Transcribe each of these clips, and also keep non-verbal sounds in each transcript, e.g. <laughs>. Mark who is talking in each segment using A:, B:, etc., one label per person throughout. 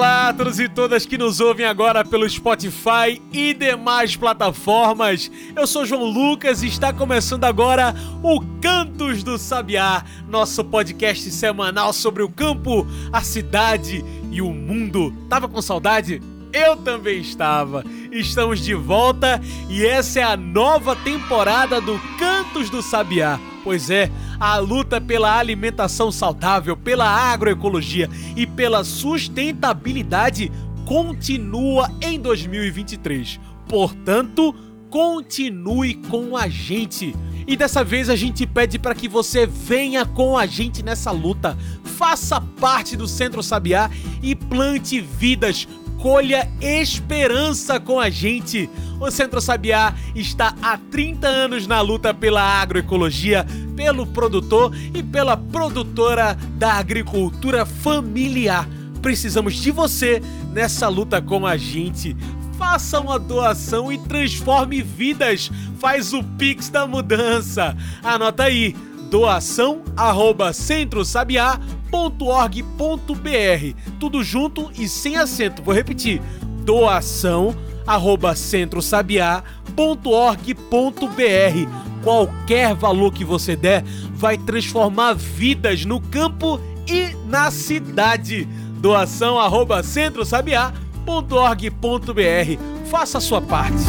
A: Olá a todos e todas que nos ouvem agora pelo Spotify e demais plataformas. Eu sou João Lucas e está começando agora o Cantos do Sabiá, nosso podcast semanal sobre o campo, a cidade e o mundo. Tava com saudade? Eu também estava. Estamos de volta e essa é a nova temporada do Cantos do Sabiá. Pois é, a luta pela alimentação saudável, pela agroecologia e pela sustentabilidade continua em 2023. Portanto, continue com a gente. E dessa vez a gente pede para que você venha com a gente nessa luta. Faça parte do Centro Sabiá e plante vidas colha esperança com a gente. O Centro Sabiá está há 30 anos na luta pela agroecologia, pelo produtor e pela produtora da agricultura familiar. Precisamos de você nessa luta com a gente. Faça uma doação e transforme vidas. Faz o Pix da mudança. Anota aí doação arroba centrosabiá.org.br. Tudo junto e sem acento. Vou repetir. Doação arroba centrosabiá.org.br. Qualquer valor que você der vai transformar vidas no campo e na cidade. Doação arroba centrosabiá.org.br. Faça a sua parte.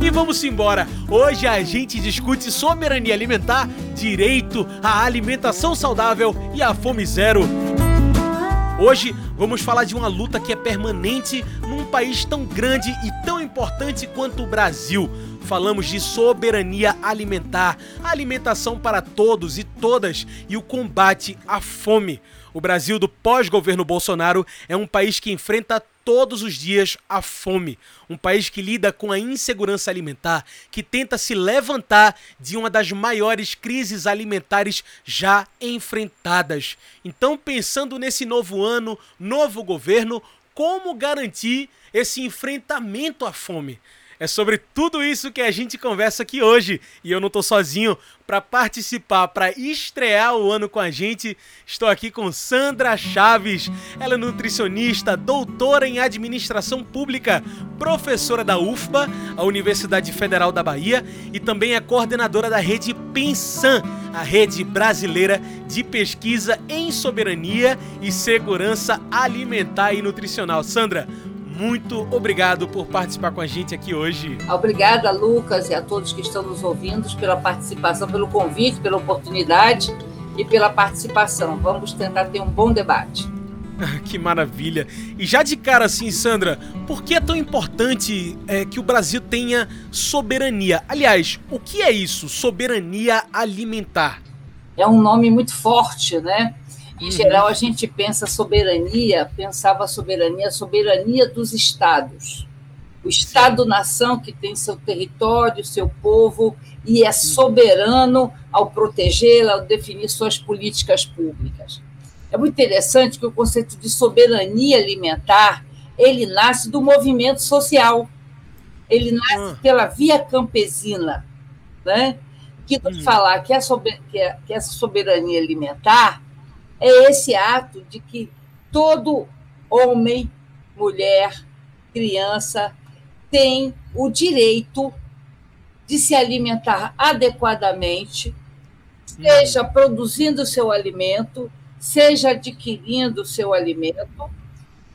A: E vamos embora. Hoje a gente discute soberania alimentar, direito à alimentação saudável e à fome zero. Hoje vamos falar de uma luta que é permanente num país tão grande e tão importante quanto o Brasil. Falamos de soberania alimentar, alimentação para todos e todas e o combate à fome. O Brasil do pós-governo Bolsonaro é um país que enfrenta todos os dias a fome. Um país que lida com a insegurança alimentar, que tenta se levantar de uma das maiores crises alimentares já enfrentadas. Então, pensando nesse novo ano, novo governo, como garantir esse enfrentamento à fome? É sobre tudo isso que a gente conversa aqui hoje. E eu não tô sozinho para participar, para estrear o ano com a gente. Estou aqui com Sandra Chaves. Ela é nutricionista, doutora em administração pública, professora da UFBA, a Universidade Federal da Bahia, e também é coordenadora da rede Pensan, a rede brasileira de pesquisa em soberania e segurança alimentar e nutricional. Sandra, muito obrigado por participar com a gente aqui hoje.
B: Obrigada, Lucas, e a todos que estão nos ouvindo pela participação, pelo convite, pela oportunidade e pela participação. Vamos tentar ter um bom debate. <laughs>
A: que maravilha! E já de cara assim, Sandra, por que é tão importante é, que o Brasil tenha soberania? Aliás, o que é isso, soberania alimentar?
B: É um nome muito forte, né? Em geral, a gente pensa soberania, pensava soberania, soberania dos estados. O Estado-nação que tem seu território, seu povo, e é soberano ao protegê-la, ao definir suas políticas públicas. É muito interessante que o conceito de soberania alimentar ele nasce do movimento social. Ele nasce uhum. pela via campesina, né? que uhum. falar que, a sober, que, a, que essa soberania alimentar é esse ato de que todo homem, mulher, criança tem o direito de se alimentar adequadamente, seja produzindo seu alimento, seja adquirindo seu alimento,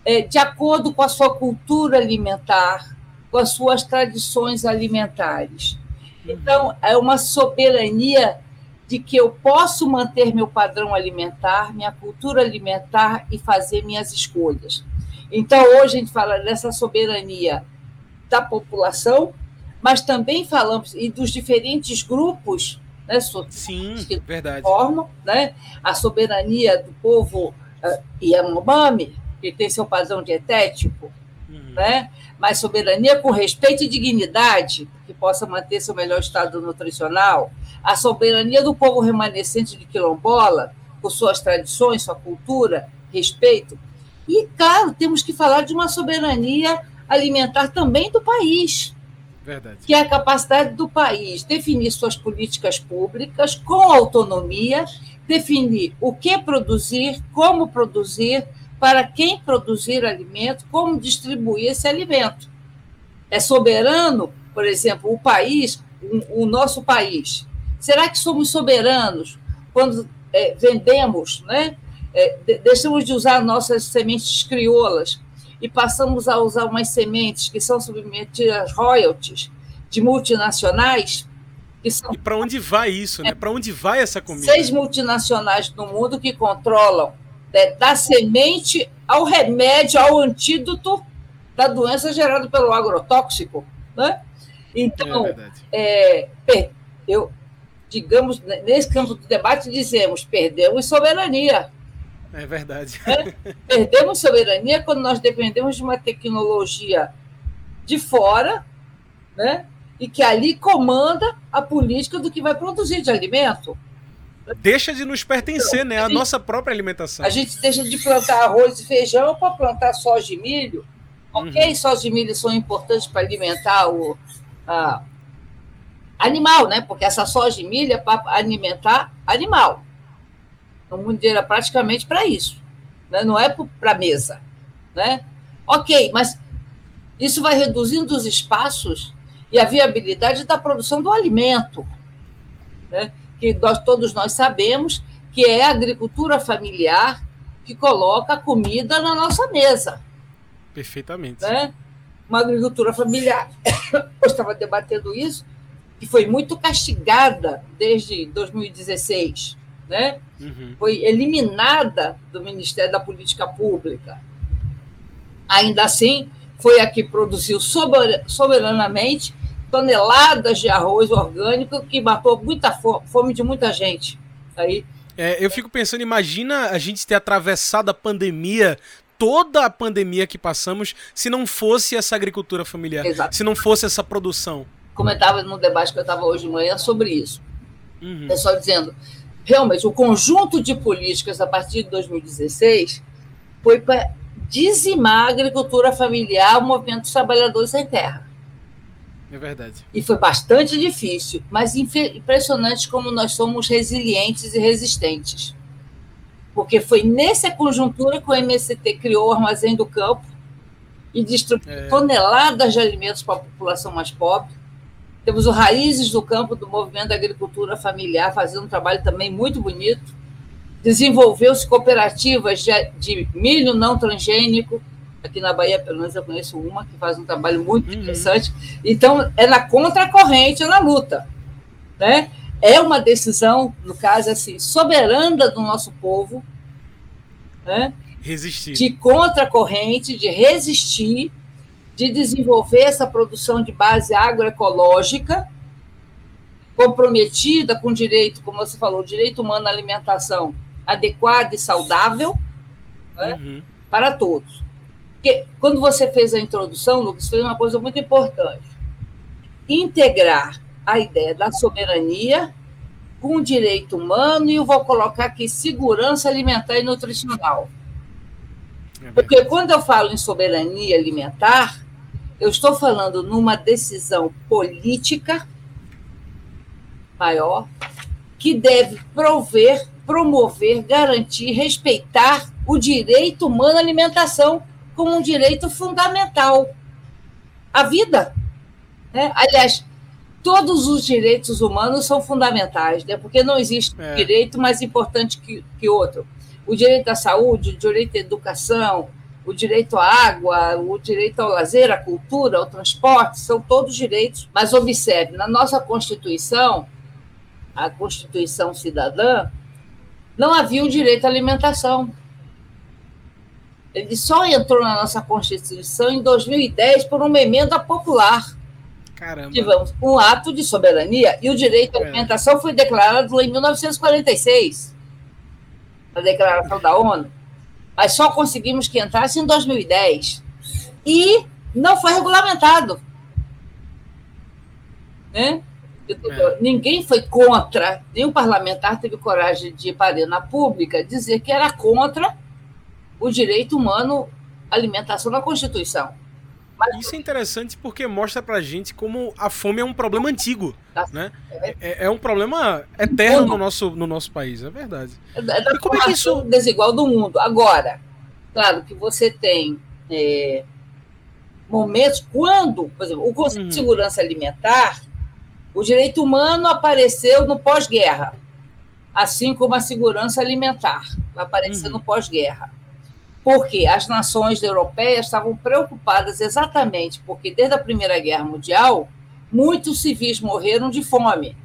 B: é, de acordo com a sua cultura alimentar, com as suas tradições alimentares. Então, é uma soberania de que eu posso manter meu padrão alimentar, minha cultura alimentar e fazer minhas escolhas. Então, hoje a gente fala dessa soberania da população, mas também falamos e dos diferentes grupos, né,
A: Sim, que verdade.
B: formam, né, a soberania do povo uh, Yanomami, que tem seu padrão dietético, uhum. né? Mas soberania com respeito e dignidade, que possa manter seu melhor estado nutricional, a soberania do povo remanescente de quilombola, com suas tradições, sua cultura, respeito. E, claro, temos que falar de uma soberania alimentar também do país. Verdade. Que é a capacidade do país definir suas políticas públicas com autonomia, definir o que produzir, como produzir, para quem produzir alimento, como distribuir esse alimento. É soberano, por exemplo, o país, o, nosso país. Será que somos soberanos quando é, vendemos, né? É, deixamos de usar nossas sementes crioulas e passamos a usar umas sementes que são submetidas a royalties de multinacionais.
A: São, e para onde vai isso, né? Para onde vai essa comida?
B: Seis multinacionais no mundo que controlam da semente ao remédio, ao antídoto da doença gerada pelo agrotóxico. Né? Então, é é, eu, digamos, nesse campo do debate, dizemos: perdemos soberania.
A: É verdade.
B: É? Perdemos soberania quando nós dependemos de uma tecnologia de fora, né? e que ali comanda a política do que vai produzir de alimento.
A: Deixa de nos pertencer, então, né? A, a gente, nossa própria alimentação.
B: A gente deixa de plantar arroz e feijão para plantar soja e milho. Ok, uhum. soja e milho são importantes para alimentar o a, animal, né? Porque essa soja e milho é para alimentar animal. O mundo inteiro é praticamente para isso. Né? Não é para a mesa. Né? Ok, mas isso vai reduzindo os espaços e a viabilidade da produção do alimento. Né? Que nós, todos nós sabemos que é a agricultura familiar que coloca a comida na nossa mesa.
A: Perfeitamente.
B: Né? Uma agricultura familiar, <coughs> eu estava debatendo isso, que foi muito castigada desde 2016 né? Uhum. Foi eliminada do Ministério da Política Pública. Ainda assim, foi a que produziu soberanamente toneladas de arroz orgânico que matou muita fome de muita gente. Aí,
A: é, eu fico pensando, imagina a gente ter atravessado a pandemia toda a pandemia que passamos se não fosse essa agricultura familiar, Exato. se não fosse essa produção.
B: Comentava no debate que eu estava hoje de manhã sobre isso. Uhum. Pessoal dizendo, realmente, o conjunto de políticas a partir de 2016 foi para dizimar a agricultura familiar, o movimento dos trabalhadores sem terra.
A: É verdade.
B: E foi bastante difícil, mas impressionante como nós somos resilientes e resistentes. Porque foi nessa conjuntura que o MST criou o Armazém do Campo e distribuiu é. toneladas de alimentos para a população mais pobre temos o Raízes do Campo do Movimento da Agricultura Familiar, fazendo um trabalho também muito bonito. Desenvolveu-se cooperativas de, de, milho não transgênico. Aqui na Bahia, pelo menos, eu conheço uma que faz um trabalho muito uhum. interessante. Então, é na contracorrente, é na luta. Né? É uma decisão, no caso, assim, soberana do nosso povo, né?
A: resistir.
B: de contracorrente, de resistir de desenvolver essa produção de base agroecológica, comprometida com o direito, como você falou, direito humano à alimentação adequada e saudável né, uhum. para todos. Porque quando você fez a introdução, Lucas, fez uma coisa muito importante: integrar a ideia da soberania com o direito humano e eu vou colocar aqui segurança alimentar e nutricional. É Porque quando eu falo em soberania alimentar, eu estou falando numa decisão política maior que deve prover, promover, garantir, respeitar o direito humano à alimentação como um direito fundamental. A vida. Né? Aliás, todos os direitos humanos são fundamentais, né? porque não existe é. direito mais importante que, que outro. O direito à saúde, o direito à educação, o direito à água, o direito ao lazer, à cultura, ao transporte, são todos direitos. Mas observe, na nossa Constituição, a Constituição cidadã, não havia o direito à alimentação. Ele só entrou na nossa Constituição em 2010 por uma emenda popular.
A: Caramba.
B: Tivemos um ato de soberania e o direito à é. alimentação foi declarado em 1946, na Declaração da ONU mas só conseguimos que entrasse em 2010. e não foi regulamentado. Né? É. Ninguém foi contra, nenhum parlamentar teve coragem de ir para a arena pública dizer que era contra o direito humano à alimentação na Constituição.
A: Mas... Isso é interessante porque mostra pra gente como a fome é um problema antigo. Tá né? É, é, um problema eterno no nosso, no nosso país, é verdade.
B: É da e como é que isso desigual do mundo. Agora, claro que você tem é, momentos quando, por exemplo, o Conselho uhum. de Segurança Alimentar, o direito humano apareceu no pós-guerra, assim como a segurança alimentar vai aparecer uhum. no pós-guerra porque as nações europeias estavam preocupadas exatamente porque, desde a Primeira Guerra Mundial, muitos civis morreram de fome.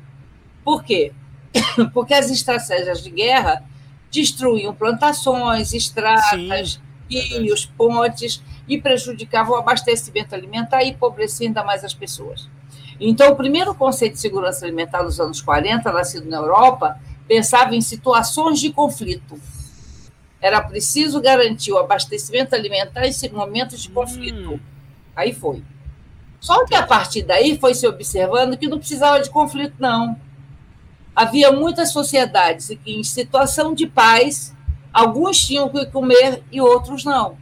B: Por quê? <coughs> Porque as estratégias de guerra destruíam plantações, estradas, rios, pontes e prejudicavam o abastecimento alimentar e empobreciam ainda mais as pessoas. Então, o primeiro conceito de segurança alimentar nos anos 40, nascido na Europa, pensava em situações de conflito era preciso garantir o abastecimento alimentar em momentos de conflito. Hum. Aí foi. Só que a partir daí foi se observando que não precisava de conflito, não. Havia muitas sociedades que, em situação de paz, alguns tinham que comer e outros não.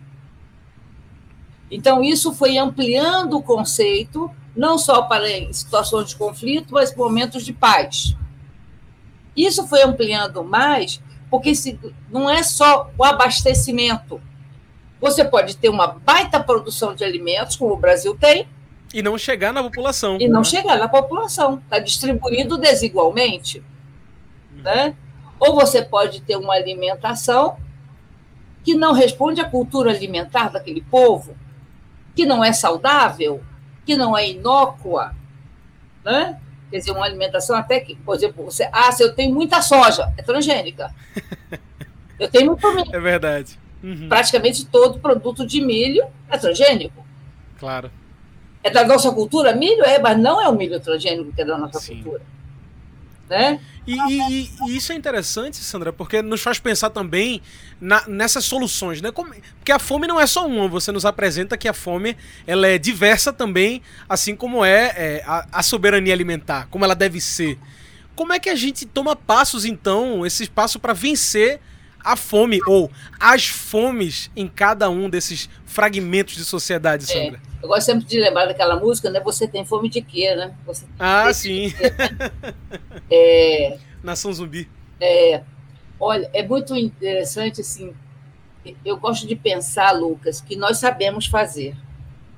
B: Então, isso foi ampliando o conceito, não só para situações de conflito, mas momentos de paz. Isso foi ampliando mais porque se, não é só o abastecimento. Você pode ter uma baita produção de alimentos, como o Brasil tem.
A: E não chegar na população.
B: E não né? chegar na população. Está distribuído desigualmente. Uhum. Né? Ou você pode ter uma alimentação que não responde à cultura alimentar daquele povo, que não é saudável, que não é inócua. Né? Quer dizer, uma alimentação até que, por exemplo, você, ah, se eu tenho muita soja, é transgênica. <laughs> Eu tenho muito milho.
A: É verdade.
B: Uhum. Praticamente todo produto de milho é transgênico.
A: Claro.
B: É da nossa cultura milho? É, mas não é o milho transgênico que é da nossa Sim. cultura. Né?
A: E, e, e, isso é interessante, Sandra, porque nos faz pensar também na, nessas soluções, né? Como, porque a fome não é só uma, você nos apresenta que a fome ela é diversa também, assim como é, é a, a, soberania alimentar, como ela deve ser. Como é que a gente toma passos, então, esse passo para vencer a fome ou as fomes em cada um desses fragmentos de sociedade, é, Sandra?
B: É, eu gosto sempre de lembrar daquela música, né? Você tem fome de quê, né?
A: ah, sim. Quê,
B: né? <laughs> é,
A: Nação zumbi.
B: É, olha, é muito interessante, assim, eu gosto de pensar, Lucas, que nós sabemos fazer.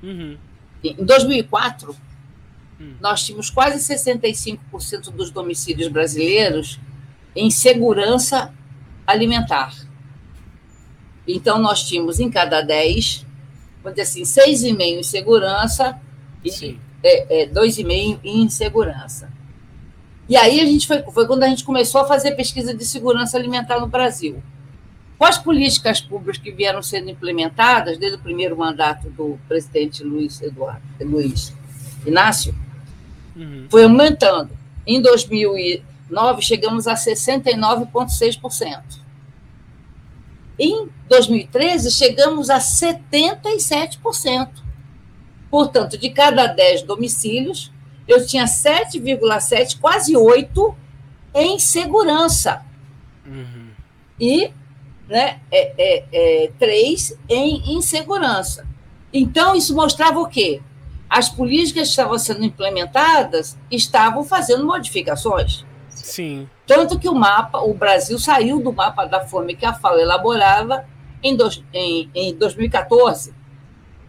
B: Uhum. Em 2004, hum. nós tínhamos quase 65% dos domicílios brasileiros em segurança alimentar. Então, nós tínhamos em cada 10, vamos dizer assim, 6,5 em segurança e é, é, 2,5 em insegurança. E aí a gente foi, foi quando a gente começou a fazer pesquisa de segurança alimentar no Brasil. Com as políticas públicas que vieram sendo implementadas desde o primeiro mandato do presidente Luiz Eduardo Luiz Inácio, uhum. foi aumentando. Em 2009 chegamos a 69,6%. Em 2013 chegamos a 77%. Portanto, de cada 10 domicílios, eu tinha 7,7, quase 8 em segurança. Uhum. E né, é, é, é, 3 em insegurança. Então, isso mostrava o quê? As políticas que estavam sendo implementadas estavam fazendo modificações.
A: Sim.
B: Tanto que o mapa, o Brasil saiu do mapa da fome que a FAO elaborava em, dois, em, em 2014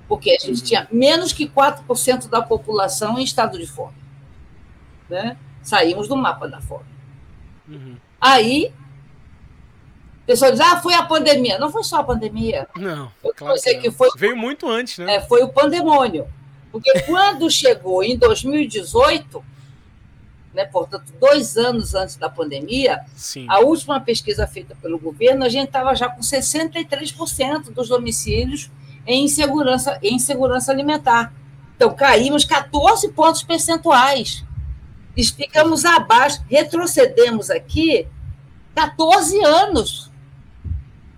B: porque a gente tinha menos que 4% da população em estado de fome. Né? Saímos do mapa da fome. Uhum. Aí, o pessoal diz, ah, foi a pandemia. Não foi só a pandemia.
A: Não, claro que, que foi,
B: Veio
A: muito antes, né?
B: É, foi o pandemônio. Porque quando chegou em 2018, né, portanto, dois anos antes da pandemia, Sim. a última pesquisa feita pelo governo, a gente estava já com 63% dos domicílios em segurança, em segurança alimentar. Então, caímos 14 pontos percentuais. E ficamos abaixo, retrocedemos aqui 14 anos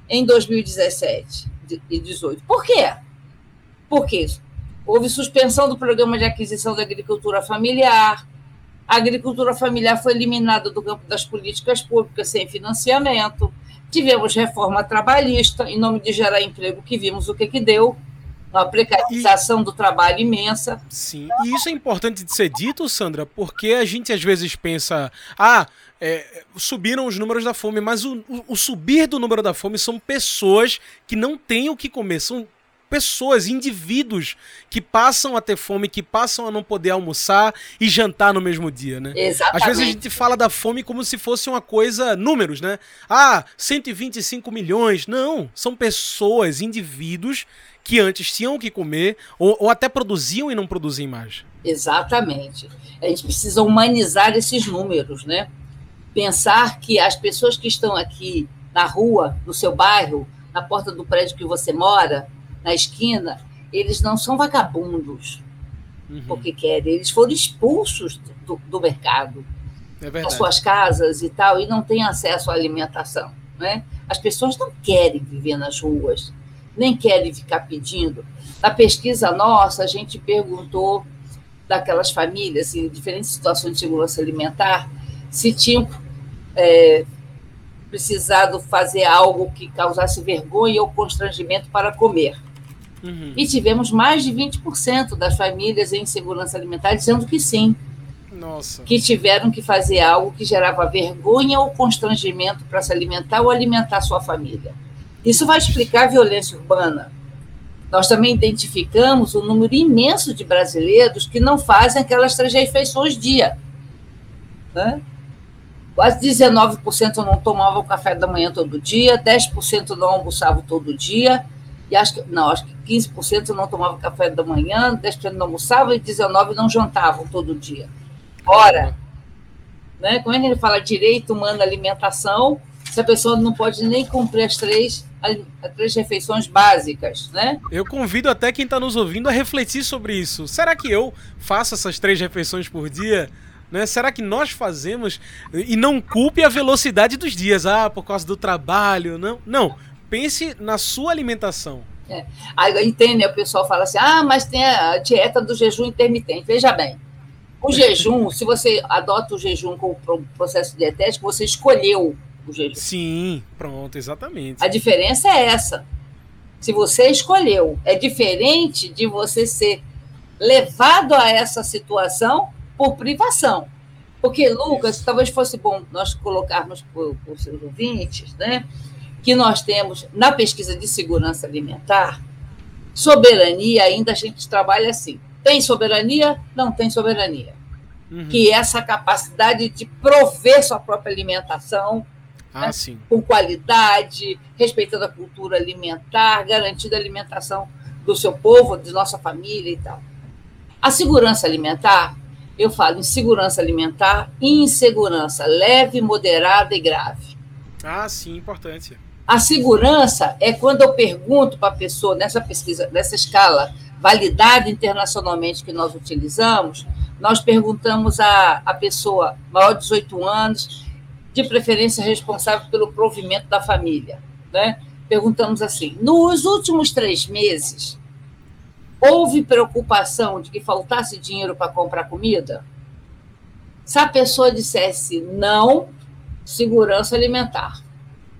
B: em 2017 e 2018. Por quê? Por quê? Houve suspensão do programa de aquisição da agricultura familiar, a agricultura familiar foi eliminada do campo das políticas públicas sem financiamento, tivemos reforma trabalhista, em nome de gerar emprego, que vimos o que, que deu, uma precarização e, do trabalho imensa.
A: Sim, e isso é importante de ser dito, Sandra, porque a gente às vezes pensa, ah, é, subiram os números da fome, mas o, o, subir do número da fome são pessoas que não têm o que comer, são pessoas, indivíduos que passam a ter fome, que passam a não poder almoçar e jantar no mesmo dia, né?
B: Exatamente.
A: Às vezes a gente fala da fome como se fosse uma coisa, números, né? Ah, 125 milhões. Não, são pessoas, indivíduos que antes tinham que comer ou, ou até produziam e não produzem mais.
B: Exatamente. A gente precisa humanizar esses números, né? Pensar que as pessoas que estão aqui na rua, no seu bairro, na porta do prédio que você mora, na esquina, eles não são vagabundos uhum. porque querem, eles foram expulsos do, do mercado, é das suas casas e tal, e não têm acesso à alimentação. Né? As pessoas não querem viver nas ruas, nem querem ficar pedindo. Na pesquisa nossa, a gente perguntou daquelas famílias em diferentes situações de segurança alimentar se tinham é, precisado fazer algo que causasse vergonha ou constrangimento para comer. Uhum. E tivemos mais de 20% das famílias em segurança alimentar dizendo que sim.
A: Nossa.
B: Que tiveram que fazer algo que gerava vergonha ou constrangimento para se alimentar ou alimentar sua família. Isso vai explicar a violência urbana. Nós também identificamos um número imenso de brasileiros que não fazem aquelas três refeições dia. Né? Quase 19% não tomavam café da manhã todo dia, 10% não almoçavam todo dia, e acho que, não, acho que 15% não tomavam café da manhã, 10% não almoçavam e 19% não jantavam todo dia. Ora, né, como é que ele fala direito humano à alimentação, se a pessoa não pode nem cumprir as três, as três refeições básicas, né?
A: Eu convido até quem está nos ouvindo a refletir sobre isso. Será que eu faço essas três refeições por dia? Né? Será que nós fazemos e não culpe a velocidade dos dias, ah, por causa do trabalho, não? Não pense na sua alimentação.
B: É. Aí tem, né, o pessoal fala assim, ah, mas tem a dieta do jejum intermitente. Veja bem, o jejum, se você adota o jejum com o processo dietético, você escolheu o jejum.
A: Sim, pronto, exatamente.
B: A diferença é essa. Se você escolheu, é diferente de você ser levado a essa situação por privação. Porque, Lucas, Isso. talvez fosse bom nós colocarmos para os seus ouvintes, né? Que nós temos na pesquisa de segurança alimentar, soberania ainda a gente trabalha assim. Tem soberania? Não tem soberania. Uhum. Que é essa capacidade de prover sua própria alimentação
A: ah, né,
B: com qualidade, respeitando a cultura alimentar, garantindo a alimentação do seu povo, de nossa família e tal. A segurança alimentar, eu falo em segurança alimentar e insegurança leve, moderada e grave.
A: Ah, sim, importante.
B: A segurança é quando eu pergunto para a pessoa, nessa pesquisa, nessa escala validada internacionalmente que nós utilizamos, nós perguntamos à, à pessoa maior de 18 anos, de preferência responsável pelo provimento da família. Né? Perguntamos assim: nos últimos três meses, houve preocupação de que faltasse dinheiro para comprar comida? Se a pessoa dissesse não, segurança alimentar.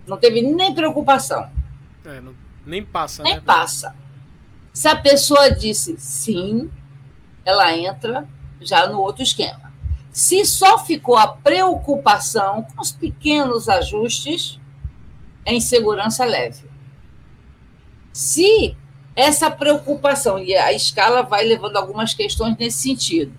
B: Não teve nem preocupação.
A: É, não, nem passa,
B: nem
A: né?
B: passa. Se a pessoa disse sim, ela entra já no outro esquema. Se só ficou a preocupação com os pequenos ajustes, é insegurança leve. Se essa preocupação, e a escala vai levando algumas questões nesse sentido,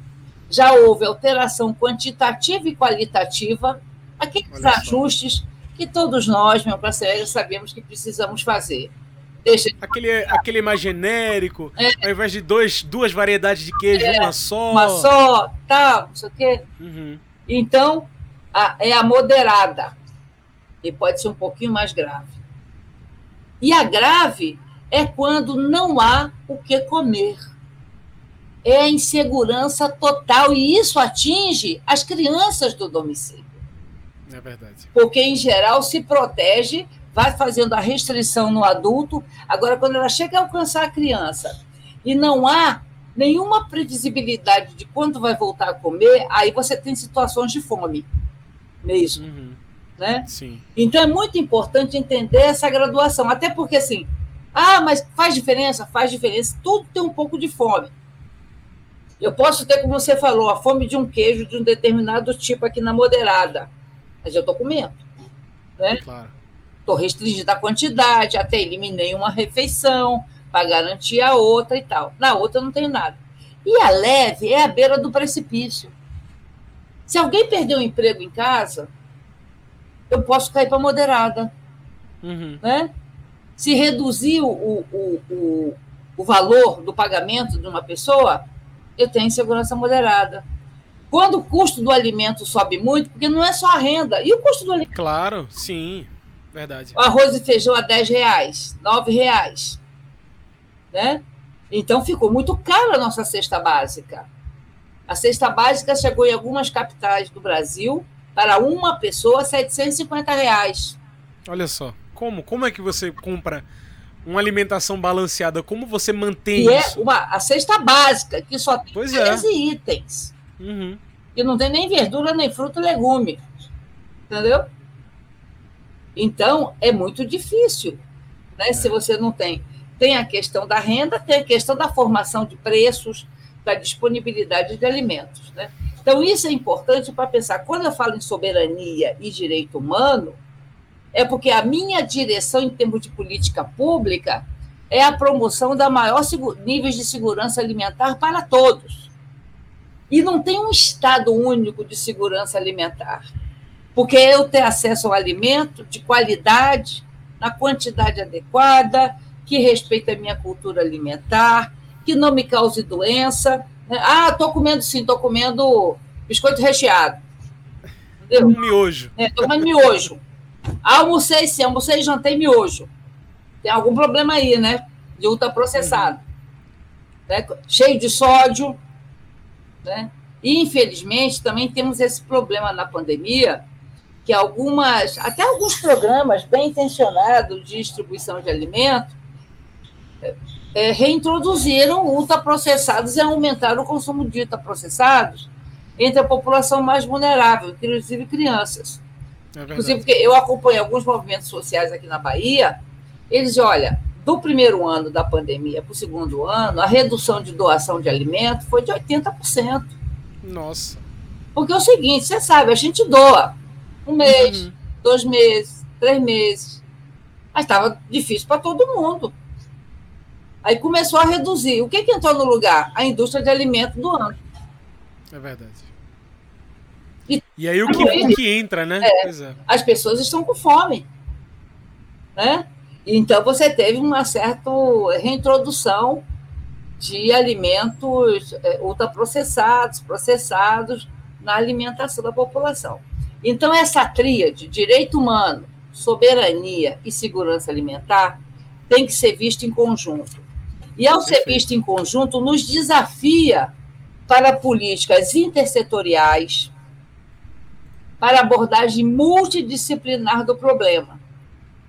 B: já houve alteração quantitativa e qualitativa, aqueles ajustes que todos nós, meu parceiro, sabemos que precisamos fazer.
A: Deixa... Aquele, aquele mais genérico, é. ao invés de dois, duas variedades de queijo, é, uma só.
B: Uma só, tal, não sei o quê. Uhum. Então, a, é a moderada. E pode ser um pouquinho mais grave. E a grave é quando não há o que comer. É a insegurança total, e isso atinge as crianças do domicílio.
A: Verdade.
B: Porque, em geral, se protege, vai fazendo a restrição no adulto. Agora, quando ela chega a alcançar a criança e não há nenhuma previsibilidade de quando vai voltar a comer, aí você tem situações de fome mesmo. Uhum. Né?
A: Sim.
B: Então é muito importante entender essa graduação, até porque assim, ah, mas faz diferença, faz diferença, tudo tem um pouco de fome. Eu posso ter, como você falou, a fome de um queijo de um determinado tipo aqui na moderada, mas eu estou comendo. Né?
A: Claro.
B: Estou restringindo a quantidade, até eliminei uma refeição para garantir a outra e tal. Na outra não tem nada. E a leve é a beira do precipício. Se alguém perder o um emprego em casa, eu posso cair para moderada. Uhum. Né? Se reduzir o, o, o, o valor do pagamento de uma pessoa, eu tenho segurança moderada. Quando o custo do alimento sobe muito, porque não é só a renda, e o custo do alimento?
A: Claro, sim, verdade.
B: O arroz e feijão a 10 reais, 9 reais. Né? Então ficou muito caro a nossa cesta básica. A cesta básica chegou em algumas capitais do Brasil para uma pessoa 750 reais.
A: Olha só, como como é que você compra uma alimentação balanceada? Como você mantém
B: e
A: é isso?
B: É uma, a cesta básica que só tem pois 13 é. itens. Uhum. E não tem nem verdura, nem fruta, legume. Entendeu? Então, é muito difícil. Né? É. Se você não tem. Tem a questão da renda, tem a questão da formação de preços, da disponibilidade de alimentos. Né? Então, isso é importante para pensar. Quando eu falo em soberania e direito humano, é porque a minha direção em termos de política pública é a promoção da maior níveis de segurança alimentar para todos. E não tem um estado único de segurança alimentar. Porque eu ter acesso ao alimento de qualidade, na quantidade adequada, que respeite a minha cultura alimentar, que não me cause doença. Ah, estou comendo sim, estou comendo biscoito recheado.
A: Entendeu? Um miojo.
B: Estou é, comendo miojo. Almocei sim, almocei e jantei miojo. Tem algum problema aí, né? De ultraprocessado. Uhum. Né? Cheio de sódio, né? E, infelizmente, também temos esse problema na pandemia, que algumas, até alguns programas bem intencionados de distribuição de alimento é, reintroduziram ultraprocessados e aumentaram o consumo de ultraprocessados entre a população mais vulnerável, inclusive crianças. É inclusive, porque eu acompanho alguns movimentos sociais aqui na Bahia, eles, olha, do primeiro ano da pandemia para o segundo ano, a redução de doação de alimento foi de 80%.
A: Nossa.
B: Porque é o seguinte, você sabe, a gente doa um mês, uhum. dois meses, três meses. Mas estava difícil para todo mundo. Aí começou a reduzir. O que, que entrou no lugar? A indústria de alimento do ano.
A: É verdade. E, e aí o que, o que entra, né?
B: É, é. As pessoas estão com fome. Né? Então, você teve uma certa reintrodução de alimentos é, ultraprocessados, processados na alimentação da população. Então, essa tríade, direito humano, soberania e segurança alimentar, tem que ser vista em conjunto. E, ao ser vista em conjunto, nos desafia para políticas intersetoriais, para abordagem multidisciplinar do problema.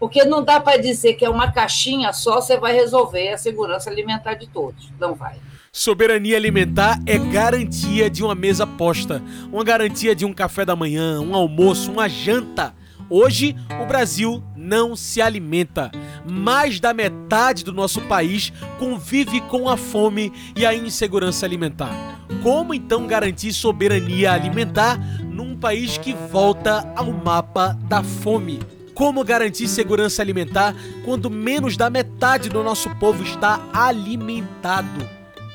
B: Porque não dá para dizer que é uma caixinha só você vai resolver a segurança alimentar de todos. Não vai.
A: Soberania alimentar é garantia de uma mesa posta, uma garantia de um café da manhã, um almoço, uma janta. Hoje, o Brasil não se alimenta. Mais da metade do nosso país convive com a fome e a insegurança alimentar. Como então garantir soberania alimentar num país que volta ao mapa da fome? Como garantir segurança alimentar quando menos da metade do nosso povo está alimentado?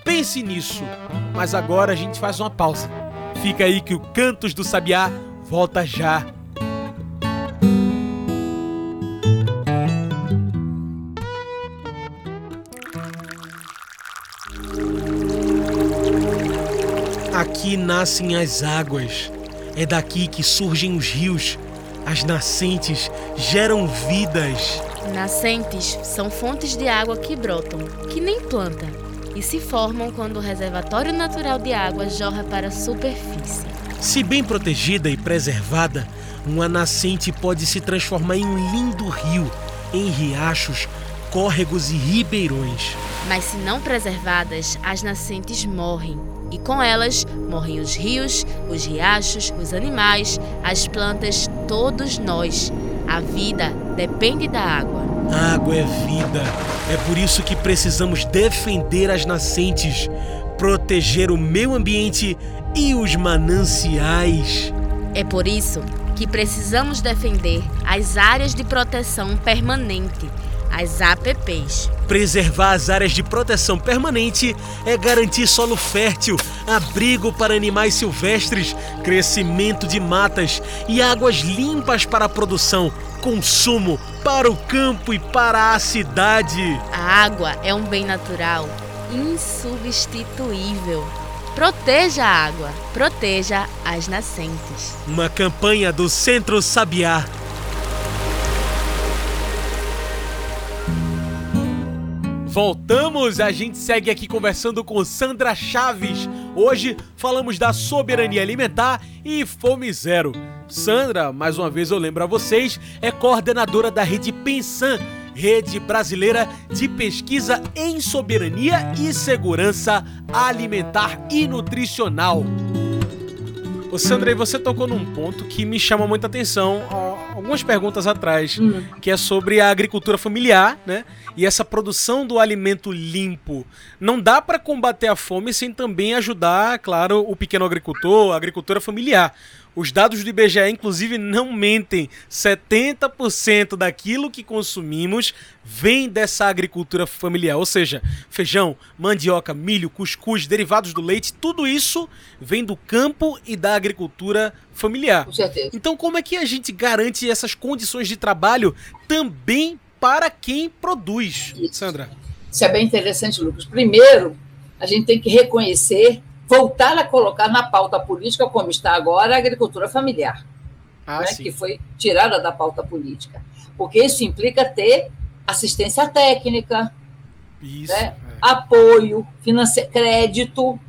A: Pense nisso. Mas agora a gente faz uma pausa. Fica aí que o Cantos do Sabiá volta já. Aqui nascem as águas. É daqui que surgem os rios as nascentes geram vidas.
C: Nascentes são fontes de água que brotam, que nem planta, e se formam quando o reservatório natural de água jorra para a superfície.
A: Se bem protegida e preservada, uma nascente pode se transformar em um lindo rio, em riachos, córregos e ribeirões.
C: Mas se não preservadas, as nascentes morrem. E com elas morrem os rios, os riachos, os animais, as plantas, todos nós. A vida depende da água.
A: A água é vida. É por isso que precisamos defender as nascentes, proteger o meio ambiente e os mananciais.
C: É por isso que precisamos defender as áreas de proteção permanente, as APPs.
A: Preservar as áreas de proteção permanente é garantir solo fértil, abrigo para animais silvestres, crescimento de matas e águas limpas para a produção, consumo, para o campo e para a cidade.
C: A água é um bem natural insubstituível. Proteja a água, proteja as nascentes.
A: Uma campanha do Centro Sabiá. Voltamos, a gente segue aqui conversando com Sandra Chaves. Hoje falamos da soberania alimentar e fome zero. Sandra, mais uma vez eu lembro a vocês, é coordenadora da rede Pensan, rede brasileira de pesquisa em soberania e segurança alimentar e nutricional. Ô Sandra, você tocou num ponto que me chama muita atenção algumas perguntas atrás, hum. que é sobre a agricultura familiar, né? E essa produção do alimento limpo. Não dá para combater a fome sem também ajudar, claro, o pequeno agricultor, a agricultura familiar. Os dados do IBGE, inclusive, não mentem. 70% daquilo que consumimos vem dessa agricultura familiar. Ou seja, feijão, mandioca, milho, cuscuz, derivados do leite, tudo isso vem do campo e da agricultura familiar.
B: Com certeza.
A: Então, como é que a gente garante essas condições de trabalho também para quem produz,
B: isso.
A: Sandra?
B: Isso é bem interessante, Lucas. Primeiro, a gente tem que reconhecer voltar a colocar na pauta política, como está agora, a agricultura familiar, ah, né, que foi tirada da pauta política. Porque isso implica ter assistência técnica,
A: isso,
B: né, é. apoio, crédito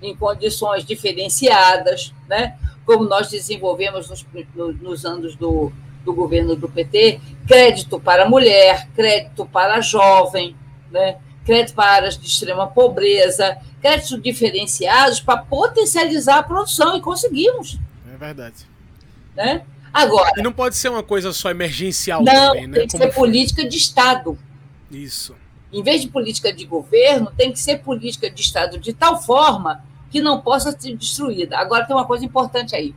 B: em condições diferenciadas, né, como nós desenvolvemos nos, nos anos do, do governo do PT, crédito para mulher, crédito para jovem, né, crédito para áreas de extrema pobreza, créditos diferenciados para potencializar a produção e conseguimos.
A: É verdade.
B: Né? Agora.
A: E não pode ser uma coisa só emergencial
B: não,
A: também,
B: né? Tem que Como ser foi? política de Estado.
A: Isso.
B: Em vez de política de governo, tem que ser política de Estado de tal forma que não possa ser destruída. Agora tem uma coisa importante aí.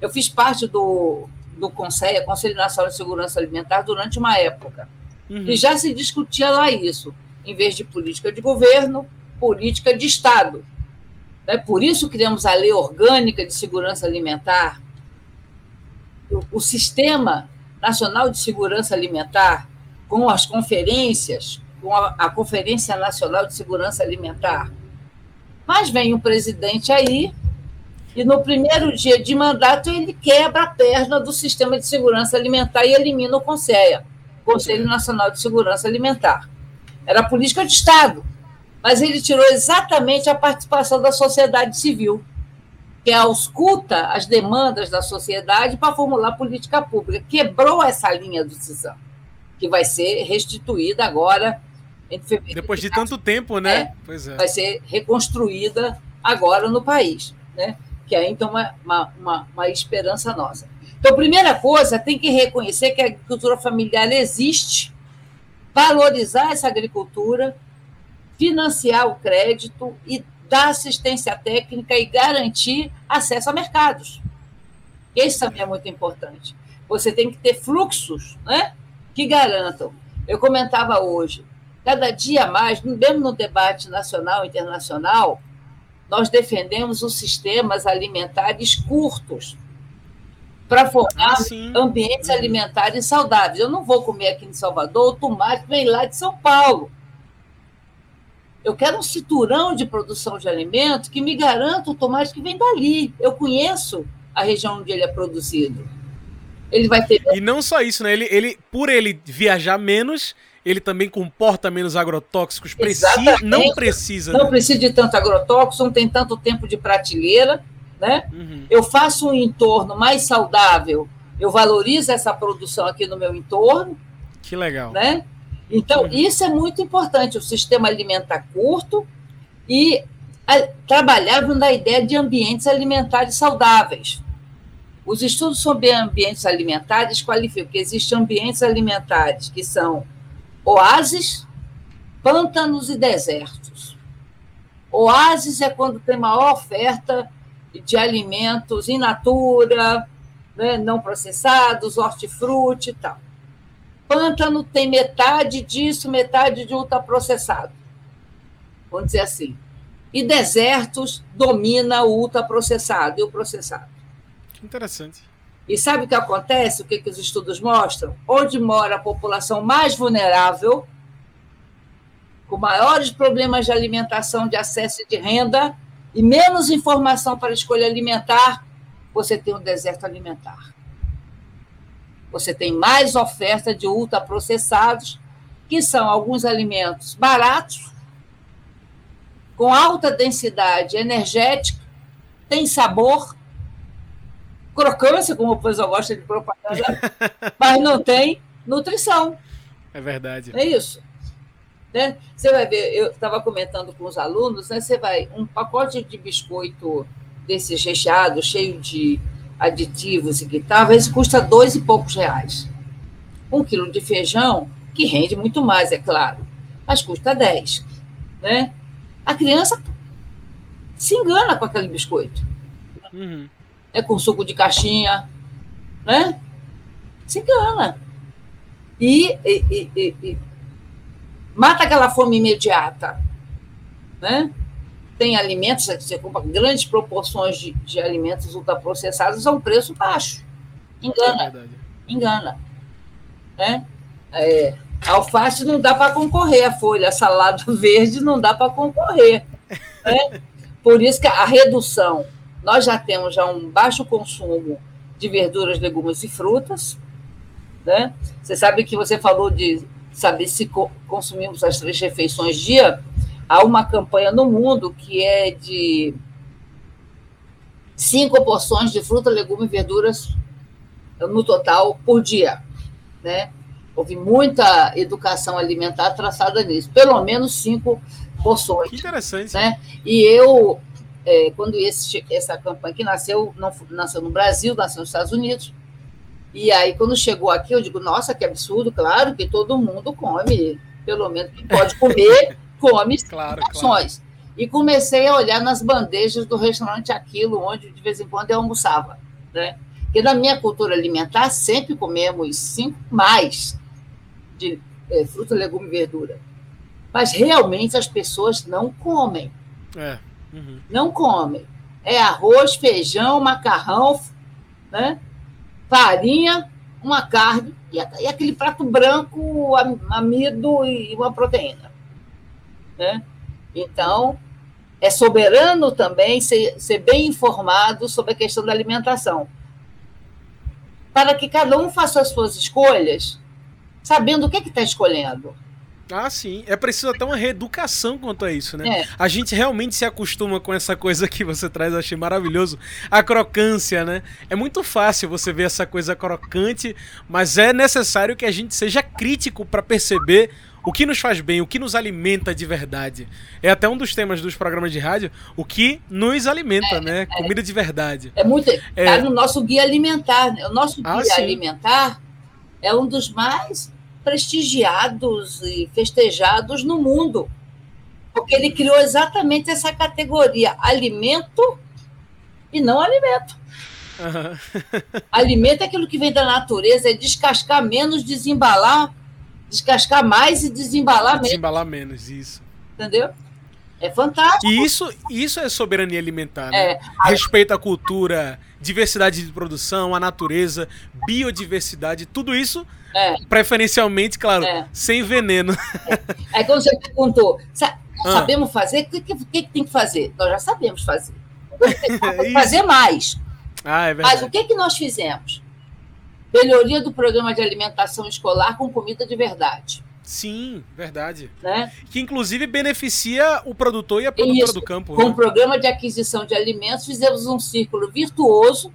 B: Eu fiz parte do, do Conselho, Conselho Nacional de Segurança Alimentar, durante uma época. Uhum. E já se discutia lá isso. Em vez de política de governo, política de Estado. É por isso criamos a Lei Orgânica de Segurança Alimentar, o, o Sistema Nacional de Segurança Alimentar, com as conferências, com a, Conferência Nacional de Segurança Alimentar. Mas vem um presidente aí e no primeiro dia de mandato ele quebra a perna do sistema de segurança alimentar e elimina o CONSEA, Conselho Nacional de Segurança Alimentar. Era política de Estado mas ele tirou exatamente a participação da sociedade civil, que ausculta as demandas da sociedade para formular política pública. Quebrou essa linha do CISAM, que vai ser restituída agora.
A: Depois de tanto tempo, né?
B: É, pois é. Vai ser reconstruída agora no país, né? que é então uma, uma, uma, uma esperança nossa. Então, primeira coisa, tem que reconhecer que a agricultura familiar existe, valorizar essa agricultura, financiar o crédito e dar assistência técnica e garantir acesso a mercados. Isso também é muito importante. Você tem que ter fluxos né, que garantam. Eu comentava hoje, cada dia mais, mesmo no debate nacional e internacional, nós defendemos os sistemas alimentares curtos para formar ah, ambientes alimentares saudáveis. Eu não vou comer aqui em Salvador o tomate que vem lá de São Paulo. Eu quero um cinturão de produção de alimento que me garanta o tomate que vem dali. Eu conheço a região onde ele é produzido. Ele vai ter.
A: E não só isso, né? Ele, ele por ele viajar menos, ele também comporta menos agrotóxicos. Precisa, não precisa.
B: Não né? precisa de tanto agrotóxico, não tem tanto tempo de prateleira. Né? Uhum. Eu faço um entorno mais saudável, eu valorizo essa produção aqui no meu entorno.
A: Que legal.
B: Né? Então, uhum. isso é muito importante, o sistema alimentar curto e a, na ideia de ambientes alimentares saudáveis. Os estudos sobre ambientes alimentares qualificam que existem ambientes alimentares que são oásis, pântanos e desertos. Oásis é quando tem maior oferta de alimentos in natura, né, não processados, hortifruti e tal. Pântano tem metade disso, metade de ultraprocessado. Vamos dizer assim. E desertos domina o ultraprocessado e o processado.
A: Interessante.
B: E sabe o que acontece? O que, que os estudos mostram? Onde mora a população mais vulnerável, com maiores problemas de alimentação, de acesso e de renda, e menos informação para escolha alimentar, você tem um deserto alimentar. Você tem mais oferta de ultraprocessados, que são alguns alimentos baratos, com alta densidade energética, tem sabor, crocância, como o pessoal gosta de propaganda, <laughs> mas não tem nutrição.
A: É verdade.
B: É isso. Né? Você vai ver, eu estava comentando com os alunos, né? Você vai, um pacote de biscoito desses recheados, cheio de aditivos e vezes custa dois e poucos reais. Um quilo de feijão, que rende muito mais, é claro, mas custa dez. Né? A criança se engana com aquele biscoito. Uhum. É com suco de caixinha, né? Se engana. E, e, e, e mata aquela fome imediata, né? tem alimentos, você compra grandes proporções de, de alimentos ultraprocessados a um preço baixo. Engana. É engana. Né? É, alface não dá para concorrer, a folha, a salada <laughs> verde não dá para concorrer. Né? Por isso que a redução, nós já temos já um baixo consumo de verduras, legumes e frutas. Né? Você sabe que você falou de saber se consumimos as três refeições dia, há uma campanha no mundo que é de cinco porções de fruta, legume e verduras no total por dia, né? Houve muita educação alimentar traçada nisso, pelo menos cinco porções.
A: Que interessante.
B: Né? E eu, é, quando esse, essa campanha que nasceu, não nasceu no Brasil, nasceu nos Estados Unidos, e aí quando chegou aqui, eu digo, nossa, que absurdo, claro que todo mundo come, pelo menos pode comer <laughs> come claro, porções. Claro. E comecei a olhar nas bandejas do restaurante Aquilo, onde de vez em quando eu almoçava. Né? Porque na minha cultura alimentar sempre comemos cinco mais de é, fruta, legume e verdura. Mas realmente as pessoas não comem.
A: É. Uhum.
B: Não comem. É arroz, feijão, macarrão, né? Farinha, uma carne e aquele prato branco, amido e uma proteína. Né? Então, é soberano também ser, ser bem informado sobre a questão da alimentação. Para que cada um faça as suas escolhas, sabendo o que está escolhendo.
A: Ah, sim. É preciso até uma reeducação quanto a isso, né? É. A gente realmente se acostuma com essa coisa que você traz, eu achei maravilhoso. A crocância, né? É muito fácil você ver essa coisa crocante, mas é necessário que a gente seja crítico para perceber o que nos faz bem, o que nos alimenta de verdade. É até um dos temas dos programas de rádio, o que nos alimenta, é, né? É, Comida de verdade.
B: É muito. É, tá no nosso guia alimentar. Né? O nosso ah, guia alimentar é um dos mais prestigiados e festejados no mundo. Porque ele criou exatamente essa categoria: alimento e não alimento. Uhum. <laughs> alimento é aquilo que vem da natureza, é descascar menos, desembalar descascar mais e desembalar menos.
A: Desembalar menos, isso.
B: Entendeu? É fantástico.
A: E isso, isso é soberania alimentar, né? É, Respeito à cultura, diversidade de produção, a natureza, biodiversidade, tudo isso, é. preferencialmente, claro, é. sem veneno.
B: É. Aí quando você perguntou, ah. sabemos fazer? O que, que, que, tem que fazer? Nós já sabemos fazer. <laughs> Fazer mais.
A: Ah, é.
B: Mas o que, que nós fizemos? Melhoria do programa de alimentação escolar com comida de verdade.
A: Sim, verdade. Né? Que inclusive beneficia o produtor e a produtora Isso. do campo.
B: Com né? o programa de aquisição de alimentos, fizemos um círculo virtuoso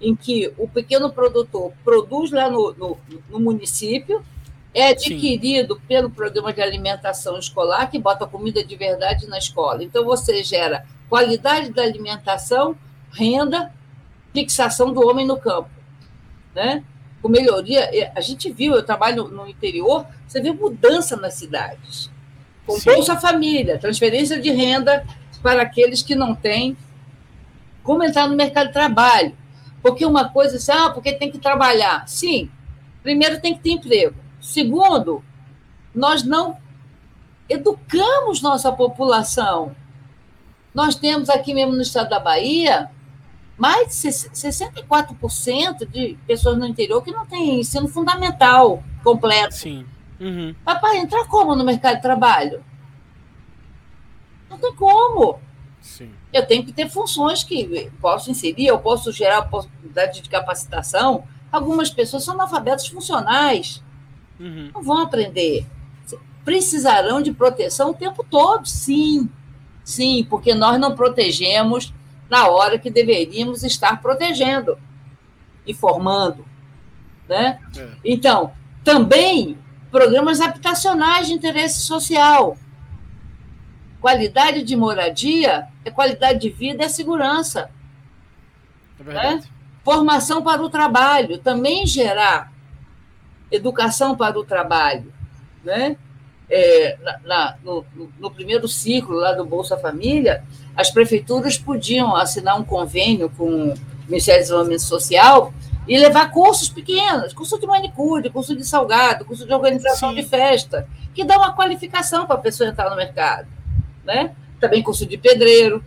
B: em que o pequeno produtor produz lá no, no, no município, é adquirido Sim. pelo programa de alimentação escolar, que bota comida de verdade na escola. Então, você gera qualidade da alimentação, renda, fixação do homem no campo. Né? Com melhoria, a gente viu, eu trabalho no interior, você vê mudança nas cidades. Com Sim. Bolsa Família, transferência de renda para aqueles que não têm como entrar no mercado de trabalho. Porque uma coisa assim, ah, porque tem que trabalhar. Sim, primeiro tem que ter emprego. Segundo, nós não educamos nossa população. Nós temos aqui mesmo no estado da Bahia mais de 64% de pessoas no interior que não têm ensino fundamental completo.
A: Sim. Uhum.
B: Papai, entrar como no mercado de trabalho? Não tem como.
A: Sim.
B: Eu tenho que ter funções que posso inserir, eu posso gerar possibilidade de capacitação. Algumas pessoas são analfabetos funcionais. Uhum. Não vão aprender. Precisarão de proteção o tempo todo, sim. Sim, porque nós não protegemos na hora que deveríamos estar protegendo e formando. Né? É. Então, também programas habitacionais de interesse social. Qualidade de moradia é qualidade de vida, é segurança.
A: É né?
B: Formação para o trabalho, também gerar educação para o trabalho. Né? É, na, na, no, no, primeiro ciclo lá do Bolsa Família, as prefeituras podiam assinar um convênio com o Ministério do Desenvolvimento Social e levar cursos pequenos, curso de manicure, curso de salgado, curso de organização Sim. de festa, que dá uma qualificação para a pessoa entrar no mercado. Né? Também curso de pedreiro,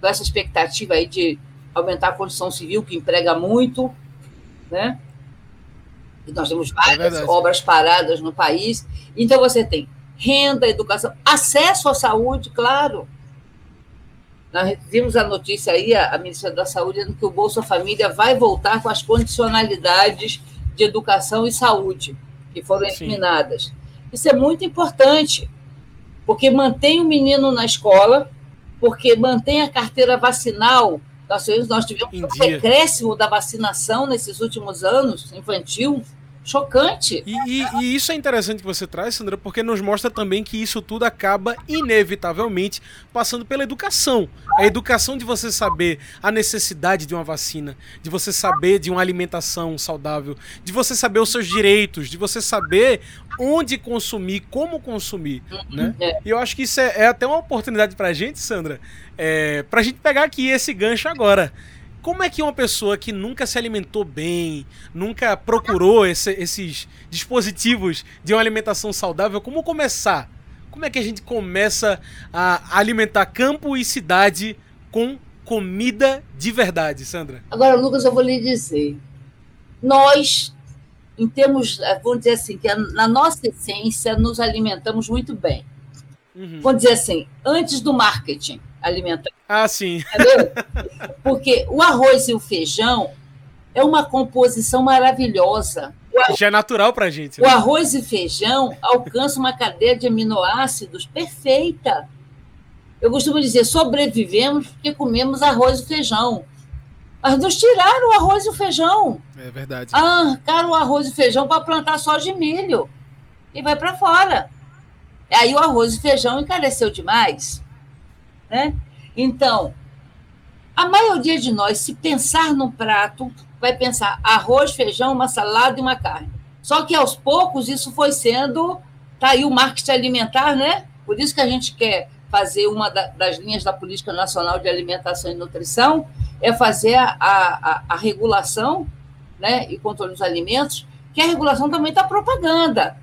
B: com essa expectativa aí de aumentar a construção civil, que emprega muito, né? Nós temos várias é obras paradas no país. Então, você tem renda, educação, acesso à saúde, claro. Nós vimos a notícia aí, a, ministra da Saúde, dizendo que o Bolsa Família vai voltar com as condicionalidades de educação e saúde, que foram eliminadas. Sim. Isso é muito importante, porque mantém o menino na escola, porque mantém a carteira vacinal. Nós, nós tivemos um decréscimo da vacinação nesses últimos anos, infantil, chocante.
A: E, e, e, isso é interessante que você traz, Sandra, porque nos mostra também que isso tudo acaba inevitavelmente passando pela educação. A educação de você saber a necessidade de uma vacina, de você saber de uma alimentação saudável, de você saber os seus direitos, de você saber onde consumir, como consumir, né? É. E eu acho que isso é, é até uma oportunidade pra gente, Sandra, é, pra gente pegar aqui esse gancho agora como é que uma pessoa que nunca se alimentou bem, nunca procurou esse, esses dispositivos de uma alimentação saudável, como começar? Como é que a gente começa a alimentar campo e cidade com comida de verdade, Sandra?
B: Agora, Lucas, eu vou lhe dizer. Nós, em termos, vamos dizer assim, que na nossa essência, nos alimentamos muito bem. Uhum. Vamos dizer assim, antes do marketing alimentar.
A: Ah, sim. <laughs>
B: Porque o arroz e o feijão é uma composição maravilhosa.
A: Arroz, Já é natural para a gente.
B: Né? O arroz e feijão alcançam uma cadeia de aminoácidos perfeita. Eu costumo dizer, sobrevivemos porque comemos arroz e feijão. Mas nos tiraram o arroz e o feijão.
A: É verdade.
B: Ah, cara, o arroz e feijão para plantar soja e milho. E vai para fora. Aí o arroz e feijão encareceu demais. Né? Então, a maioria de nós, se pensar no prato, vai pensar arroz, feijão, uma salada e uma carne. Só que aos poucos isso foi sendo. Está aí o marketing alimentar, né? Por isso que a gente quer fazer uma das linhas da Política Nacional de Alimentação e Nutrição, é fazer a, a, a regulação né, e controle dos alimentos, que a regulação também está propaganda.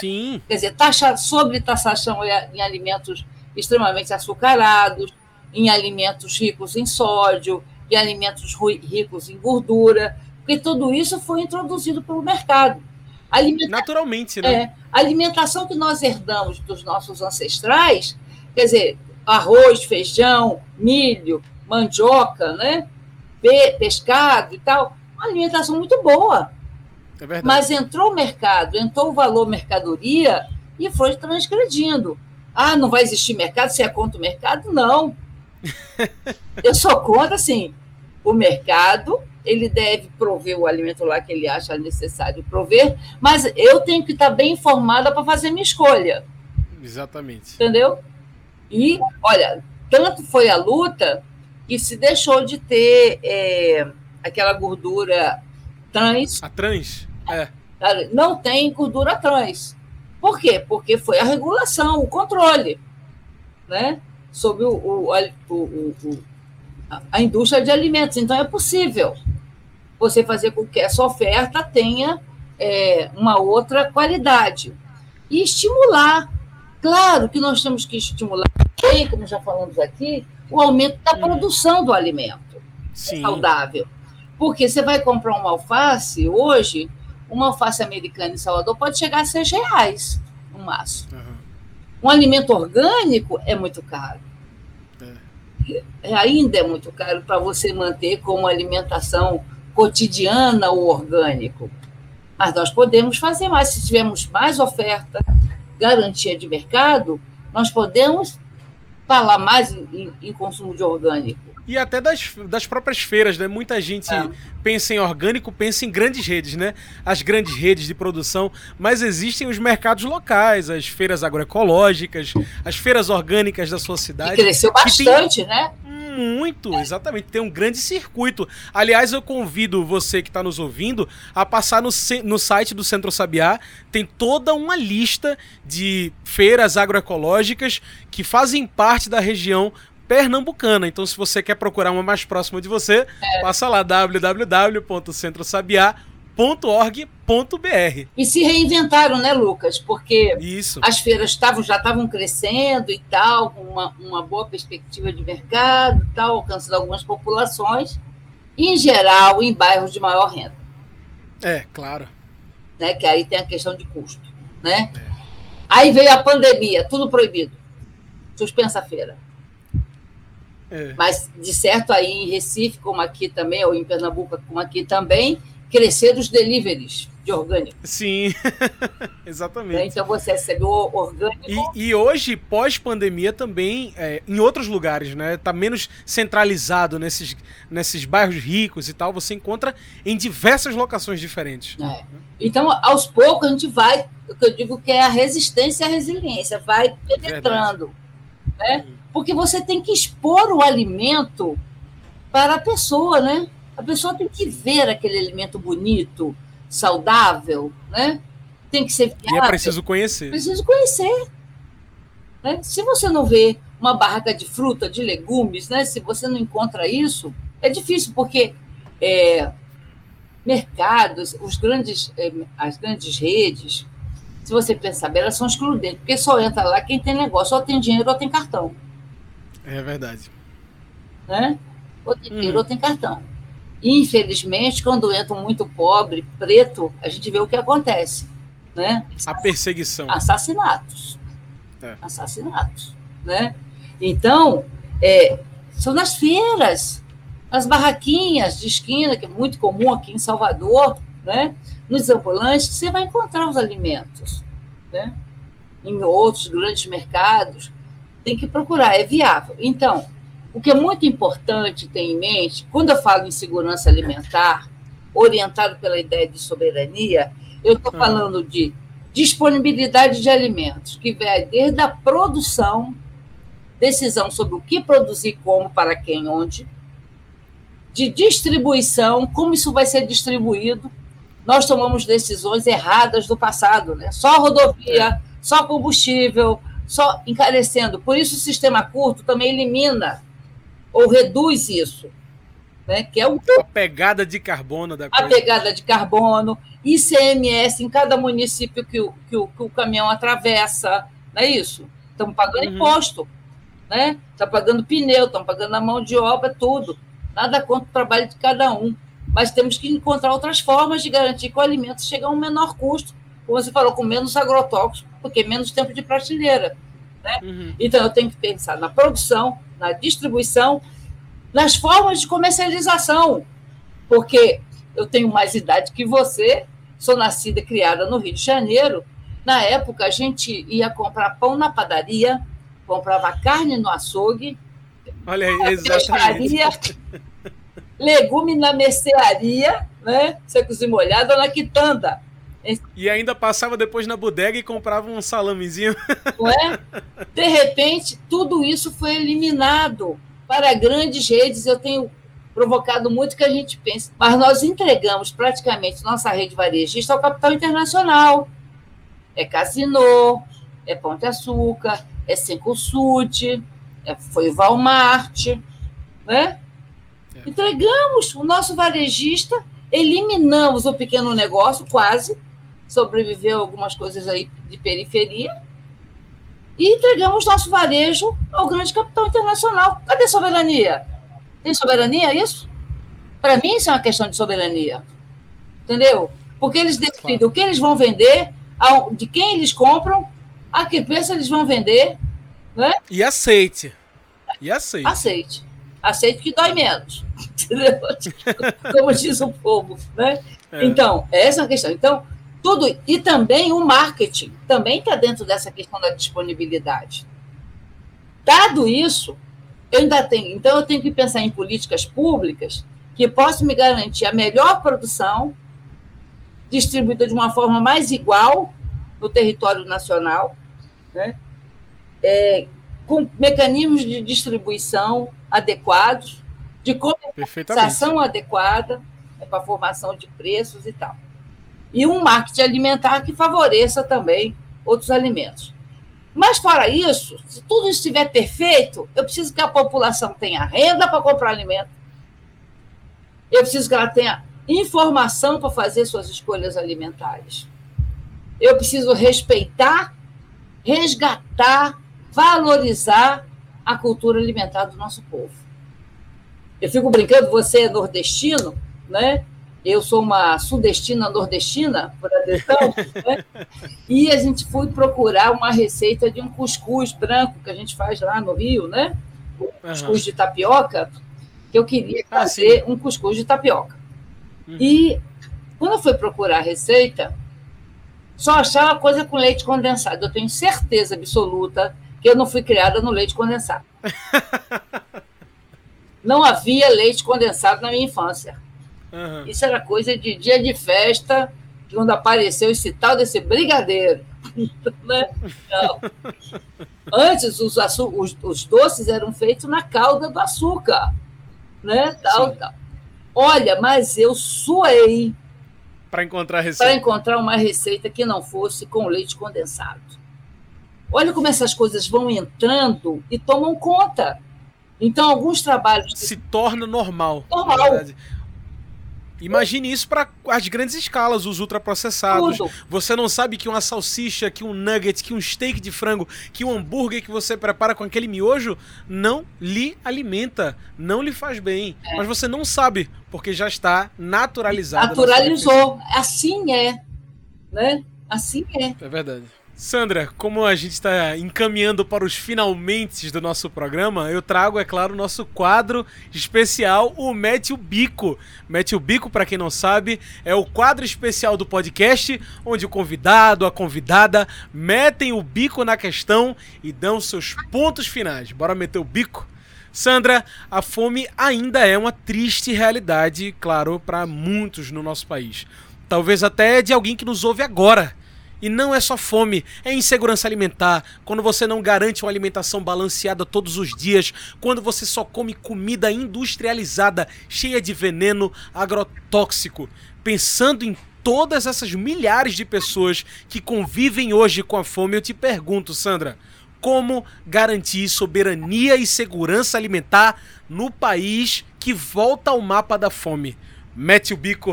A: Sim.
B: Quer dizer, taxa sobre taxação em alimentos extremamente açucarados, em alimentos ricos em sódio, em alimentos ricos em gordura, porque tudo isso foi introduzido pelo mercado.
A: Alimenta... Naturalmente, né?
B: É, a alimentação que nós herdamos dos nossos ancestrais, quer dizer, arroz, feijão, milho, mandioca, né? pescado e tal, uma alimentação muito boa.
A: É.
B: Mas entrou o mercado, entrou o valor mercadoria e foi transgredindo. Ah, não vai existir mercado? Você é contra o mercado? Não. <laughs> Eu sou contra, assim, o mercado ele deve prover o alimento lá que ele acha necessário prover, mas eu tenho que estar bem informada para fazer minha escolha.
A: Exatamente.
B: Entendeu? E, olha, tanto foi a luta que se deixou de ter é, aquela gordura trans.
A: A trans? É.
B: Não tem gordura trans. Por quê? Porque foi a regulação, o controle, né? Sobre o, o, o, o a indústria de alimentos. Então, é possível você fazer com que essa oferta tenha é, uma outra qualidade. E estimular. Claro que nós temos que estimular, também, como já falamos aqui, o aumento da produção do alimento Sim. saudável. Porque você vai comprar uma alface hoje, uma alface americana em Salvador pode chegar a seis reais no máximo. Uhum. Um alimento orgânico é muito caro. É. Ainda é muito caro para você manter como alimentação cotidiana o orgânico. Mas nós podemos fazer mais. Se tivermos mais oferta, garantia de mercado, nós podemos falar mais em, em consumo de orgânico.
A: E até das, das próprias feiras, né? Muita gente é. pensa em orgânico, pensa em grandes redes, né? As grandes redes de produção, mas existem os mercados locais, as feiras agroecológicas, as feiras orgânicas da sua cidade.
B: Que cresceu bastante, tem... né?
A: Muito, exatamente. Tem um grande circuito. Aliás, eu convido você que está nos ouvindo a passar no, no site do Centro Sabiá. Tem toda uma lista de feiras agroecológicas que fazem parte da região pernambucana. Então, se você quer procurar uma mais próxima de você, é. passa lá www.centrosabiá.org.br.
B: E se reinventaram, né, Lucas? Porque Isso. as feiras tavam, já estavam crescendo e tal, com uma, uma boa perspectiva de mercado, tal, alcançando algumas populações, em geral, em bairros de maior renda.
A: É, claro.
B: Né, que aí tem a questão de custo. Né? É. Aí veio a pandemia, tudo proibido. Suspensa a feira. É. Mas, de certo, aí em Recife, como aqui também, ou em Pernambuco, como aqui também, cresceram os deliveries de orgânico.
A: Sim, <laughs> exatamente.
B: Então você recebe o orgânico.
A: E, e hoje, pós-pandemia, também, é, em outros lugares, né? Tá menos centralizado nesses, nesses bairros ricos e tal. Você encontra em diversas locações diferentes.
B: É. Então, aos poucos, a gente vai, o que eu digo que é a resistência e a resiliência, vai penetrando. Verdade. Né? Porque você tem que expor o alimento para a pessoa, né? A pessoa tem que ver aquele alimento bonito, saudável, né? Tem que ser
A: viável. E é preciso conhecer.
B: Preciso conhecer. Né? Se você não vê uma barraca de fruta, de legumes, né? Se você não encontra isso, é difícil porque é, mercados, os grandes, é, as grandes redes, se você pensar bem, elas são excludentes, porque só entra lá quem tem negócio, ou tem dinheiro ou tem cartão.
A: É verdade.
B: Né? Ou tem dinheiro hum. ou tem cartão. Infelizmente, quando entra muito pobre, preto, a gente vê o que acontece. Né?
A: A perseguição.
B: Assassinatos. É. Assassinatos. Né? Então, é, são nas feiras, nas barraquinhas de esquina, que é muito comum aqui em Salvador, né? nos ambulantes, você vai encontrar os alimentos. Né? Em outros grandes mercados, tem que procurar, é viável. Então, o que é muito importante ter em mente, quando eu falo em segurança alimentar, orientado pela ideia de soberania, eu estou hum. falando de disponibilidade de alimentos, que vai desde a produção, decisão sobre o que produzir, como, para quem, onde, de distribuição, como isso vai ser distribuído. Nós tomamos decisões erradas do passado, né? Só rodovia, é. só combustível, só encarecendo. Por isso, o sistema curto também elimina ou reduz isso. Né? Que é
A: um... A pegada de carbono da
B: coisa. A pegada de carbono, ICMS em cada município que o, que o, que o caminhão atravessa, não é isso? Estamos pagando uhum. imposto, né? Está pagando pneu, estamos pagando a mão de obra, tudo. Nada contra o trabalho de cada um. Mas temos que encontrar outras formas de garantir que o alimento chegue a um menor custo como você falou, com menos agrotóxicos, porque menos tempo de prateleira. Né? Uhum. Então, eu tenho que pensar na produção, na distribuição, nas formas de comercialização, porque eu tenho mais idade que você, sou nascida e criada no Rio de Janeiro. Na época, a gente ia comprar pão na padaria, comprava carne no açougue.
A: Olha aí, exatamente.
B: legume na mercearia, né? secos e molhados, na quitanda.
A: E ainda passava depois na bodega e comprava um salamezinho.
B: Não é? De repente, tudo isso foi eliminado para grandes redes. Eu tenho provocado muito que a gente pense, mas nós entregamos praticamente nossa rede varejista ao capital internacional. É Casino, é Pão de Açúcar, é Cencosud, é, foi o Walmart, né? Entregamos o nosso varejista, eliminamos o pequeno negócio, quase, sobreviveu algumas coisas aí de periferia, e entregamos nosso varejo ao grande capital internacional. Cadê soberania? Tem soberania isso? Para mim, isso é uma questão de soberania. Entendeu? Porque eles decidem o que eles vão vender, de quem eles compram, a que preço eles vão vender. Né?
A: E aceite. E aceite.
B: Aceite. Aceite que dói menos. <laughs> Entendeu? Como diz o povo. Né? É. Então, essa é a questão. Então, tudo. E também o marketing também está dentro dessa questão da disponibilidade. Dado isso, eu ainda tenho. Então, eu tenho que pensar em políticas públicas que possam me garantir a melhor produção, distribuída de uma forma mais igual no território nacional, né? É, com mecanismos de distribuição adequados, de comercialização adequada né, para a formação de preços e tal e um marketing alimentar que favoreça também outros alimentos. Mas, fora isso, se tudo estiver perfeito, eu preciso que a população tenha renda para comprar alimento, eu preciso que ela tenha informação para fazer suas escolhas alimentares. Eu preciso respeitar, resgatar, valorizar a cultura alimentar do nosso povo. Eu fico brincando, você é nordestino, né? Eu sou uma sudestina nordestina, por adesão, <laughs> né? e a gente foi procurar uma receita de um cuscuz branco que a gente faz lá no Rio, né? Um cuscuz de tapioca, que eu queria ah, fazer ah, um cuscuz de tapioca. Uhum. E quando eu fui procurar a receita, só achava coisa com leite condensado. Eu tenho certeza absoluta que eu não fui criada no leite condensado. <laughs> não havia leite condensado na minha infância. Uhum. Isso era coisa de dia de festa, quando apareceu esse tal desse brigadeiro. <laughs> né? Antes, os, os, os, doces eram feitos na calda do açúcar. Né? Tal, tal. Olha, mas eu suei
A: para encontrar receita.
B: Para encontrar uma receita que não fosse com leite condensado. Olha como essas coisas vão entrando e tomam conta. Então, alguns trabalhos.
A: Se torna normal.
B: Normal.
A: Imagine isso para as grandes escalas, os ultraprocessados. Tudo. Você não sabe que uma salsicha, que um nugget, que um steak de frango, que um hambúrguer que você prepara com aquele miojo não lhe alimenta, não lhe faz bem. É. Mas você não sabe, porque já está naturalizado.
B: Naturalizou. Assim é. Né? Assim é.
A: É verdade. Sandra, como a gente está encaminhando para os finalmente do nosso programa, eu trago, é claro, o nosso quadro especial, o Mete o Bico. Mete o Bico, para quem não sabe, é o quadro especial do podcast, onde o convidado, a convidada, metem o bico na questão e dão seus pontos finais. Bora meter o bico? Sandra, a fome ainda é uma triste realidade, claro, para muitos no nosso país. Talvez até de alguém que nos ouve agora e não é só fome, é insegurança alimentar, quando você não garante uma alimentação balanceada todos os dias, quando você só come comida industrializada, cheia de veneno agrotóxico. Pensando em todas essas milhares de pessoas que convivem hoje com a fome, eu te pergunto, Sandra, como garantir soberania e segurança alimentar no país que volta ao mapa da fome? Mete o bico.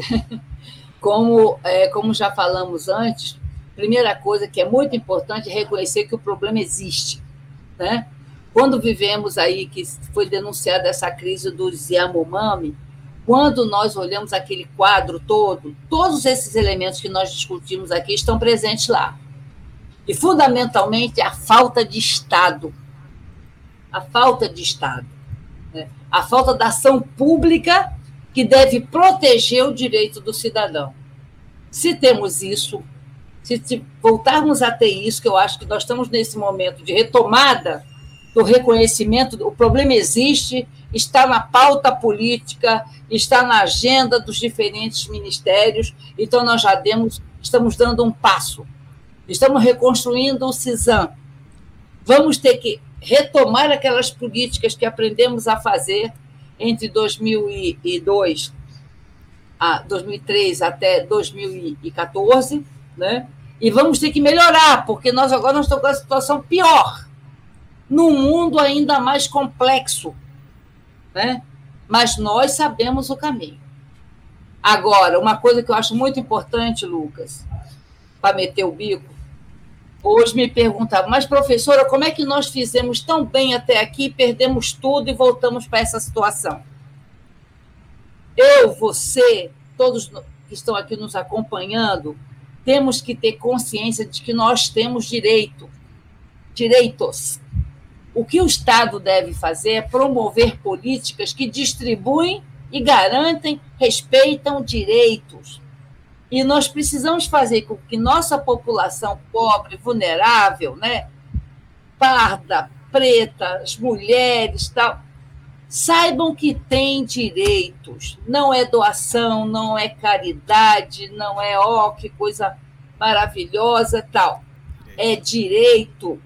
A: <laughs>
B: como, é, como já falamos antes, primeira coisa que é muito importante é reconhecer que o problema existe. Né? Quando vivemos aí, que foi denunciada essa crise dos Yanomami, quando nós olhamos aquele quadro todo, todos esses elementos que nós discutimos aqui estão presentes lá. E, fundamentalmente, a falta de Estado. A falta de Estado. Né? A falta da ação pública que deve proteger o direito do cidadão. Se temos isso, se voltarmos a ter isso, que eu acho que nós estamos nesse momento de retomada do reconhecimento. O problema existe, está na pauta política, está na agenda dos diferentes ministérios. Então, nós já demos, estamos dando um passo. Estamos reconstruindo o CISAM. Vamos ter que retomar aquelas políticas que aprendemos a fazer entre 2002 a 2003 até 2014, né? E vamos ter que melhorar, porque nós agora estamos com uma situação pior, num mundo ainda mais complexo, né? Mas nós sabemos o caminho. Agora, uma coisa que eu acho muito importante, Lucas, para meter o bico, hoje me perguntavam, mas professora, como é que nós fizemos tão bem até aqui, perdemos tudo e voltamos para essa situação? Eu, você, todos que estão aqui nos acompanhando, temos que ter consciência de que nós temos direito, direitos. O que o Estado deve fazer é promover políticas que distribuem e garantem, respeitam direitos. E nós precisamos fazer com que nossa população pobre, vulnerável, né, parda, preta, as mulheres, tal, saibam que têm direitos. Não é doação, não é caridade, não é ó, oh, que coisa maravilhosa, tal. É direito.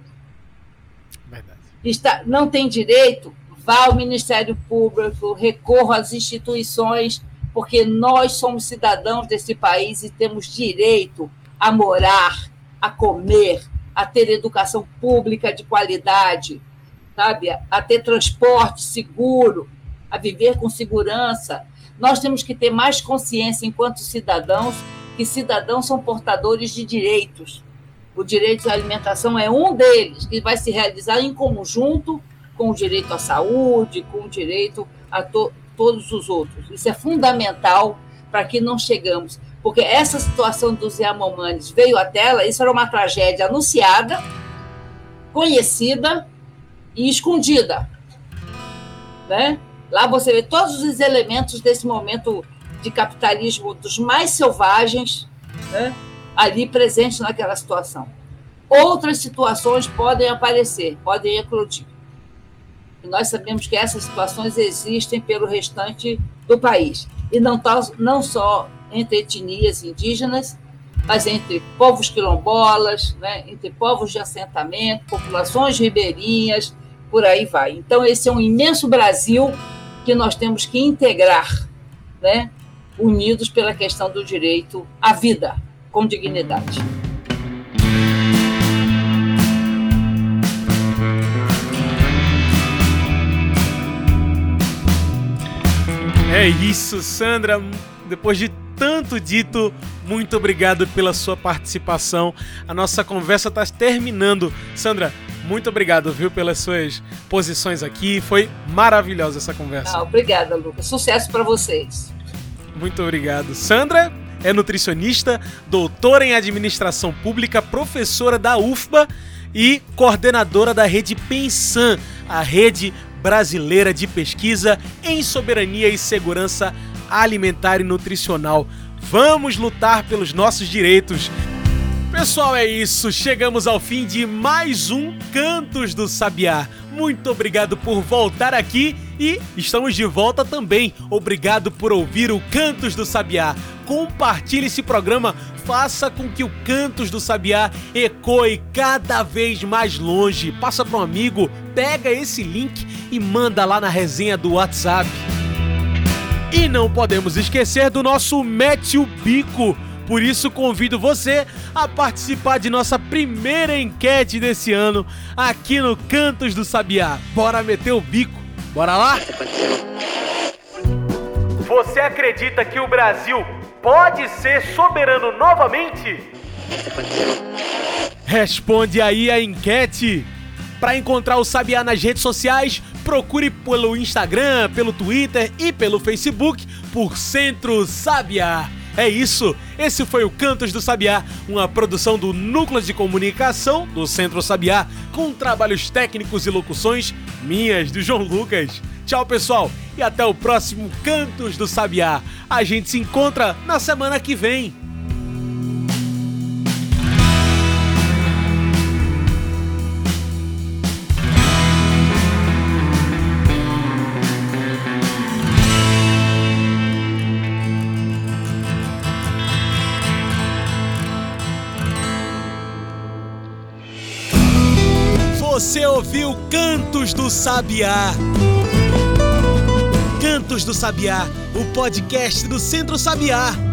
B: Verdade. Está, não tem direito, vá ao Ministério Público, recorra às instituições, porque nós somos cidadãos desse país e temos direito a morar, a comer, a ter educação pública de qualidade sabe? A ter transporte seguro, a viver com segurança. Nós temos que ter mais consciência, enquanto cidadãos, que cidadãos são portadores de direitos. O direito à alimentação é um deles, que vai se realizar em conjunto com o direito à saúde, com o direito a to todos os outros. Isso é fundamental para que não chegamos. Porque essa situação dos Yanomamis veio à tela, isso era uma tragédia anunciada, conhecida, e escondida. Né? Lá você vê todos os elementos desse momento de capitalismo dos mais selvagens né? ali presentes naquela situação. Outras situações podem aparecer, podem eclodir. E nós sabemos que essas situações existem pelo restante do país. E não, não só entre etnias indígenas, mas entre povos quilombolas, né, entre povos de assentamento, populações ribeirinhas, por aí vai. Então, esse é um imenso Brasil que nós temos que integrar, né, unidos pela questão do direito à vida com dignidade.
A: É isso, Sandra. Depois de tanto dito, muito obrigado pela sua participação. A nossa conversa está terminando. Sandra, muito obrigado, viu, pelas suas posições aqui. Foi maravilhosa essa conversa.
B: Ah, obrigada, Lucas. Sucesso para vocês.
A: Muito obrigado. Sandra é nutricionista, doutora em administração pública, professora da UFBA e coordenadora da rede Pensan, a rede brasileira de pesquisa em soberania e segurança alimentar e nutricional. Vamos lutar pelos nossos direitos. Pessoal, é isso. Chegamos ao fim de mais um Cantos do Sabiá. Muito obrigado por voltar aqui e estamos de volta também. Obrigado por ouvir o Cantos do Sabiá. Compartilhe esse programa, faça com que o Cantos do Sabiá ecoe cada vez mais longe. Passa para um amigo, pega esse link e manda lá na resenha do WhatsApp. E não podemos esquecer do nosso Mete o Bico. Por isso convido você a participar de nossa primeira enquete desse ano aqui no Cantos do Sabiá. Bora meter o bico. Bora lá? Você acredita que o Brasil pode ser soberano novamente? Responde aí a enquete. Para encontrar o Sabiá nas redes sociais, procure pelo Instagram, pelo Twitter e pelo Facebook por Centro Sabiá. É isso, esse foi o Cantos do Sabiá, uma produção do Núcleo de Comunicação do Centro Sabiá, com trabalhos técnicos e locuções minhas, do João Lucas. Tchau, pessoal, e até o próximo Cantos do Sabiá. A gente se encontra na semana que vem. Ouviu Cantos do Sabiá. Cantos do Sabiá, o podcast do Centro Sabiá.